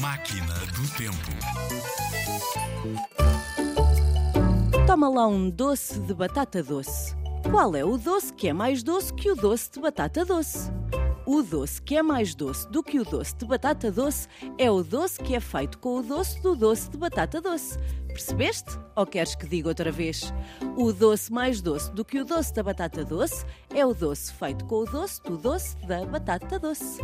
Máquina do Tempo. Toma lá um doce de batata doce. Qual é o doce que é mais doce que o doce de batata doce? O doce que é mais doce do que o doce de batata doce é o doce que é feito com o doce do doce de batata doce. Percebeste? Ou queres que diga outra vez? O doce mais doce do que o doce da batata doce é o doce feito com o doce do doce da batata doce.